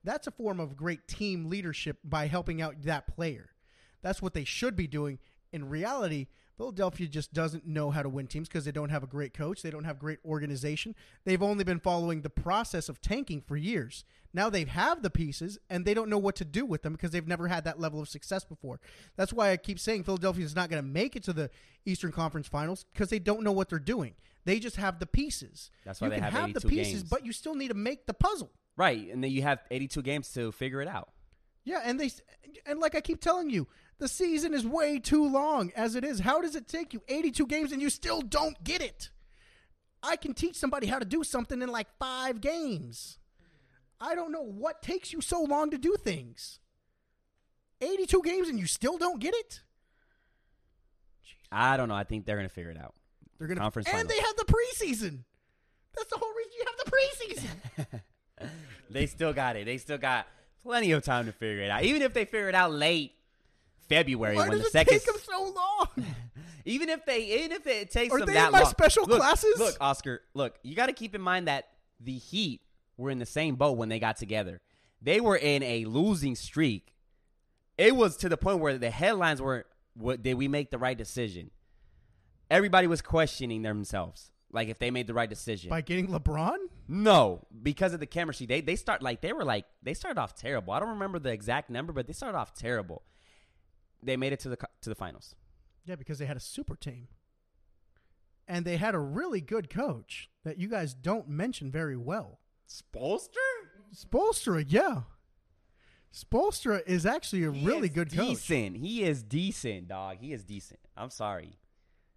That's a form of great team leadership by helping out that player. That's what they should be doing. In reality, Philadelphia just doesn't know how to win teams because they don't have a great coach. They don't have great organization. They've only been following the process of tanking for years. Now they have the pieces and they don't know what to do with them because they've never had that level of success before. That's why I keep saying Philadelphia is not going to make it to the Eastern Conference Finals because they don't know what they're doing. They just have the pieces. That's why you they can have have the pieces, games. but you still need to make the puzzle. right, and then you have 82 games to figure it out. Yeah, and they and like I keep telling you, the season is way too long as it is. How does it take you 82 games and you still don't get it? I can teach somebody how to do something in like 5 games. I don't know what takes you so long to do things. 82 games and you still don't get it? I don't know. I think they're gonna figure it out. They're going to Conference And finals. they have the preseason. That's the whole reason you have the preseason. They still got it. They still got plenty of time to figure it out. Even if they figure it out late February Why when the it second take them so long? even if they even if it takes Are them they that in my long. special look, classes? Look, Oscar, look, you got to keep in mind that the Heat were in the same boat when they got together. They were in a losing streak. It was to the point where the headlines were, "What did we make the right decision?" Everybody was questioning themselves, like if they made the right decision. By getting LeBron? No, because of the chemistry. They they start like they were like they started off terrible. I don't remember the exact number, but they started off terrible. They made it to the to the finals. Yeah, because they had a super team. And they had a really good coach that you guys don't mention very well. Spolster? Spoelstra, yeah. Spoelstra is actually a He really is good coach. decent. He is decent, dog. He is decent. I'm sorry.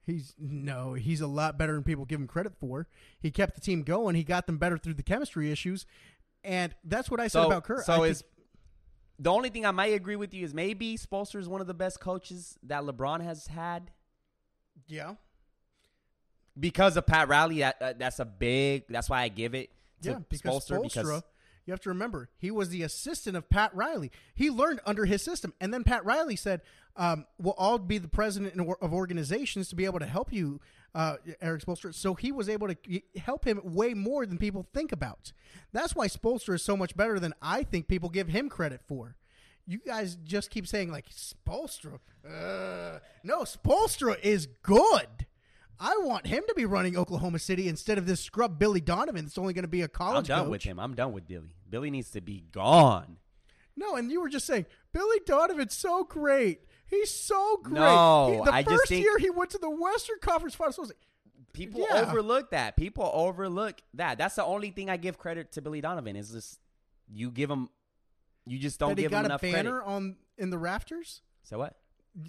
He's no, he's a lot better than people give him credit for. He kept the team going. He got them better through the chemistry issues, and that's what I said So, about Kerr. so I is think- the only thing I might agree with you is maybe Spolster is one of the best coaches that LeBron has had yeah, because of Pat Riley. That, uh, that's a big. That's why I give it to yeah, because Spolster Spoelstra, because you have to remember he was the assistant of Pat Riley. He learned under his system, and then Pat Riley said, um, "We'll all be the president of organizations to be able to help you, uh, Erik Spoelstra." So he was able to help him way more than people think about. That's why Spoelstra is so much better than I think people give him credit for. You guys just keep saying like Spoelstra. Uh, no, Spoelstra is good. I want him to be running Oklahoma City instead of this scrub Billy Donovan. that's only going to be a I'm college done coach. with him. I'm done with Billy. Billy needs to be gone. No, and you were just saying Billy Donovan's so great. He's so great. No, He- the I first year he went to the Western Conference Finals. Was People Yeah. overlook that. People overlook that. That's the only thing I give credit to Billy Donovan is this. you give him, you just don't that he give him got a banner credit. on in the rafters. So what?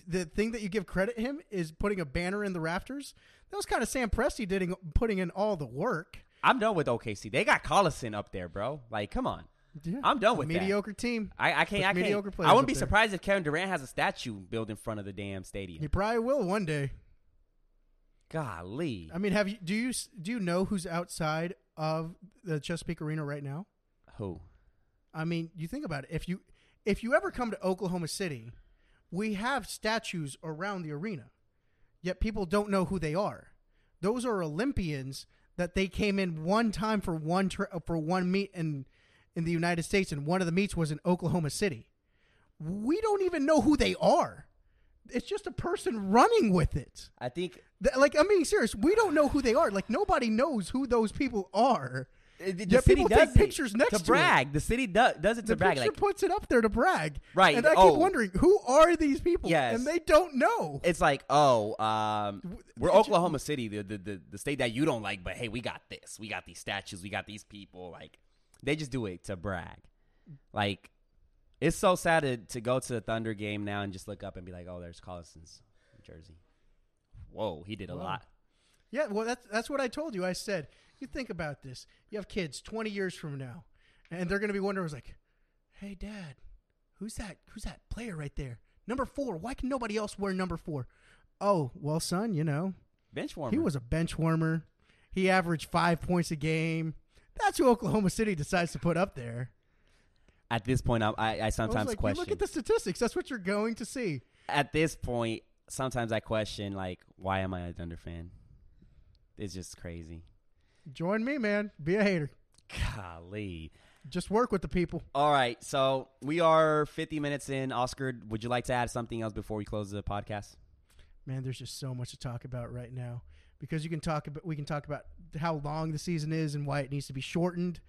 The thing that you give credit him is putting a banner in the rafters. That was kind of Sam Presti did putting in all the work. I'm done with OKC. They got Collison up there, bro. Like, come on. Yeah. I'm done with that. mediocre team. I, I can't. I mediocre can't. players I wouldn't be there. surprised if Kevin Durant has a statue built in front of the damn stadium. He probably will one day. Golly, I mean, have you do you do you know who's outside of the Chesapeake Arena right now? who? I mean, you think about it. If you if you ever come to Oklahoma City, we have statues around the arena. Yet people don't know who they are. Those are Olympians that they came in one time for one tra- for one meet in in the United States and one of the meets was in Oklahoma City. We don't even know who they are. It's just a person running with it. I think Th- Like I'm being serious. We don't know who they are. Like nobody knows who those people are. the Yeah, city people does take it pictures next to to it. brag. The city do, does it to The brag. picture Like puts it up there to brag. Right. And I Oh. keep wondering who are these people? Yes. And they don't know. it's like, oh, um, we're it's Oklahoma City, the, the the the state that you don't like, but hey, we got this. We got these statues. We got these people. Like they just do it to brag. Like it's so sad to, to go to the Thunder game now and just look up and be like, oh, there's Collison's jersey. Whoa, he did a Whoa. lot. Yeah, well, that's that's what I told you. I said, you think about this. You have kids 20 years from now, and they're going to be wondering, like, hey, Dad, who's that? Who's that player right there? Number four. Why can nobody else wear number four? Oh, well, son, you know, Bench warmer. he was a bench warmer. He averaged five points a game. That's who Oklahoma City decides to put up there. at this point. I I, I I sometimes like, you question. look at the statistics. That's what you're going to see. at this point, sometimes I question like, why am I a Thunder fan? It's just crazy. Join me, man. Be a hater. Golly. Just work with the people. All right, so we are 50 minutes in. Oscar, would you like to add something else before we close the podcast? man, there's just so much to talk about right now because you can talk about we can talk about how long the season is and why it needs to be shortened,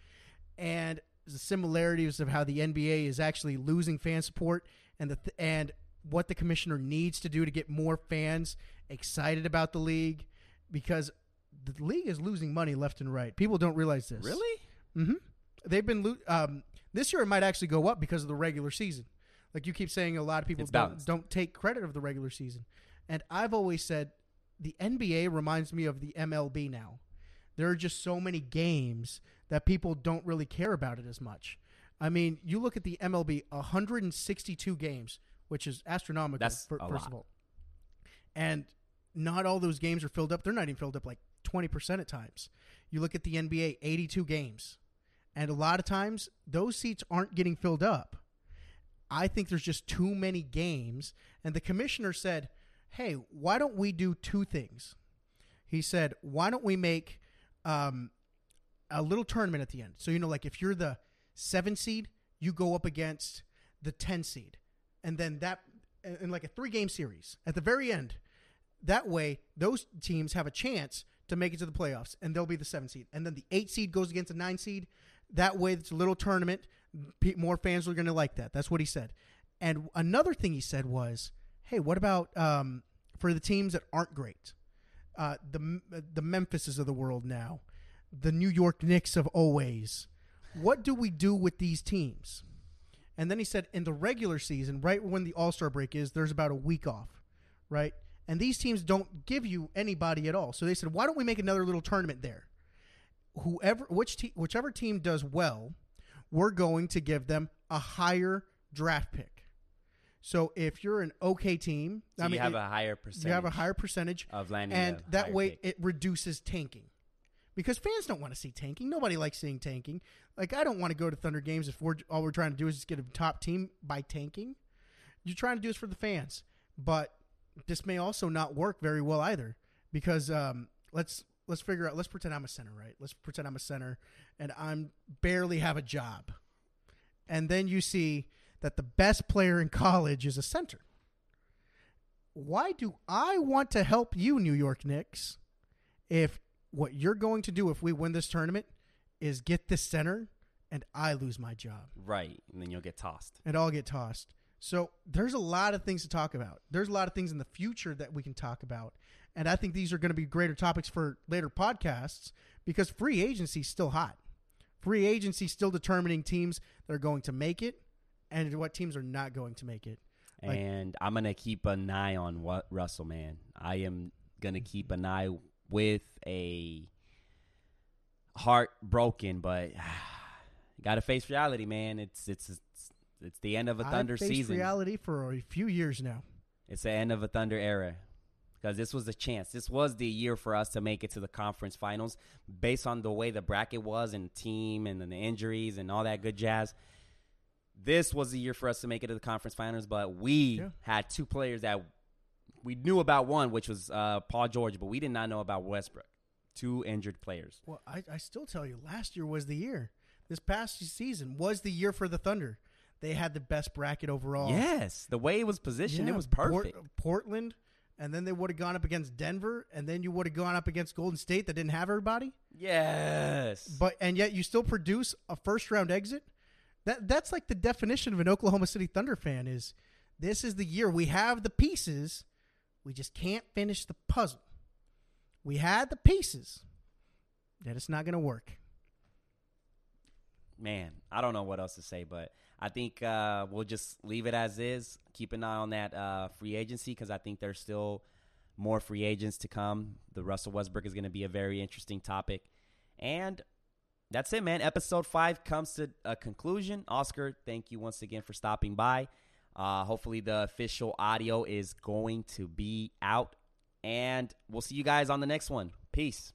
and the similarities of how the NBA is actually losing fan support and the th- and what the commissioner needs to do to get more fans excited about the league because the league is losing money left and right. People don't realize this. Mm-hmm. They've been lo- um, this year. It might actually go up because of the regular season. Like you keep saying, a lot of people don't, don't take credit of the regular season, and I've always said the NBA reminds me of the MLB now. There are just so many games that people don't really care about it as much. I mean, you look at the MLB, 162 games, which is astronomical. That's a first lot. of all, and not all those games are filled up. They're not even filled up like 20% at times. You look at the NBA, 82 games. And a lot of times, those seats aren't getting filled up. I think there's just too many games. And the commissioner said, hey, why don't we do two things? He said, why don't we make um, a little tournament at the end? So, you know, like if you're the seven seed, you go up against the 10 seed. And then that, in like a three game series at the very end, that way, those teams have a chance to make it to the playoffs, and they'll be the seven seed. And then the eight seed goes against the nine seed. That way, it's a little tournament. More fans are going to like that. That's what he said. And another thing he said was, "Hey, what about um, for the teams that aren't great? Uh, the the Memphises of the world now, the New York Knicks of always. What do we do with these teams?" And then he said, in the regular season, right when the All Star break is, there's about a week off, right? And these teams don't give you anybody at all. So they said, why don't we make another little tournament there? Whoever, which te- whichever team does well, we're going to give them a higher draft pick. So if you're an okay team, So I you mean, have it- a higher percentage. you have a higher percentage, of landing, and that way pick. it reduces tanking. Because fans don't want to see tanking. Nobody likes seeing tanking. Like i don't want to go to thunder games if we're all we're trying to do is just get a top team by tanking. You're trying to do this for the fans. But this may also not work very well either because um, let's let's figure out let's pretend i'm a center right? Let's pretend i'm a center and i'm barely have a job. And then you see that the best player in college is a center why do I want to help you, New York Knicks, if what you're going to do if we win this tournament is get this center and I lose my job right, and then you'll get tossed. and I'll get tossed? So there's a lot of things to talk about. There's a lot of things in the future that we can talk about. And I think these are going to be greater topics for later podcasts because free agency is still hot. Free agency is still determining teams that are going to make it and what teams are not going to make it. Like- and I'm gonna keep an eye on what Russell, man. I am gonna keep an eye with a heart broken, but gotta face reality, man. It's it's it's, it's the end of a Thunder season. reality for a few years now. It's the end of a Thunder era. Because this was the chance. This was the year for us to make it to the conference finals based on the way the bracket was and team and then the injuries and all that good jazz. This was the year for us to make it to the conference finals, but we Yeah. had two players that we knew about one, which was uh, Paul George, but we did not know about Westbrook. Two injured players. Well, I, I still tell you, last year was the year. This past season was the year for the Thunder. they had the best bracket overall. Yes, the way it was positioned, Yeah, it was Port- perfect. Portland, and then they would have gone up against Denver, and then you would have gone up against Golden State that didn't have everybody. yes, But and yet you still produce a first round exit. That that's like the definition of an Oklahoma City Thunder fan is this is the year we have the pieces, we just can't finish the puzzle. We had the pieces. That it's not going to work. man, I don't know what else to say, but I think uh, we'll just leave it as is. Keep an eye on that uh, free agency because I think there's still more free agents to come. The Russell Westbrook is going to be a very interesting topic, and that's it, man. Episode five comes to a conclusion. Oscar, thank you once again for stopping by. Uh, hopefully, the official audio is going to be out, and we'll see you guys on the next one. Peace.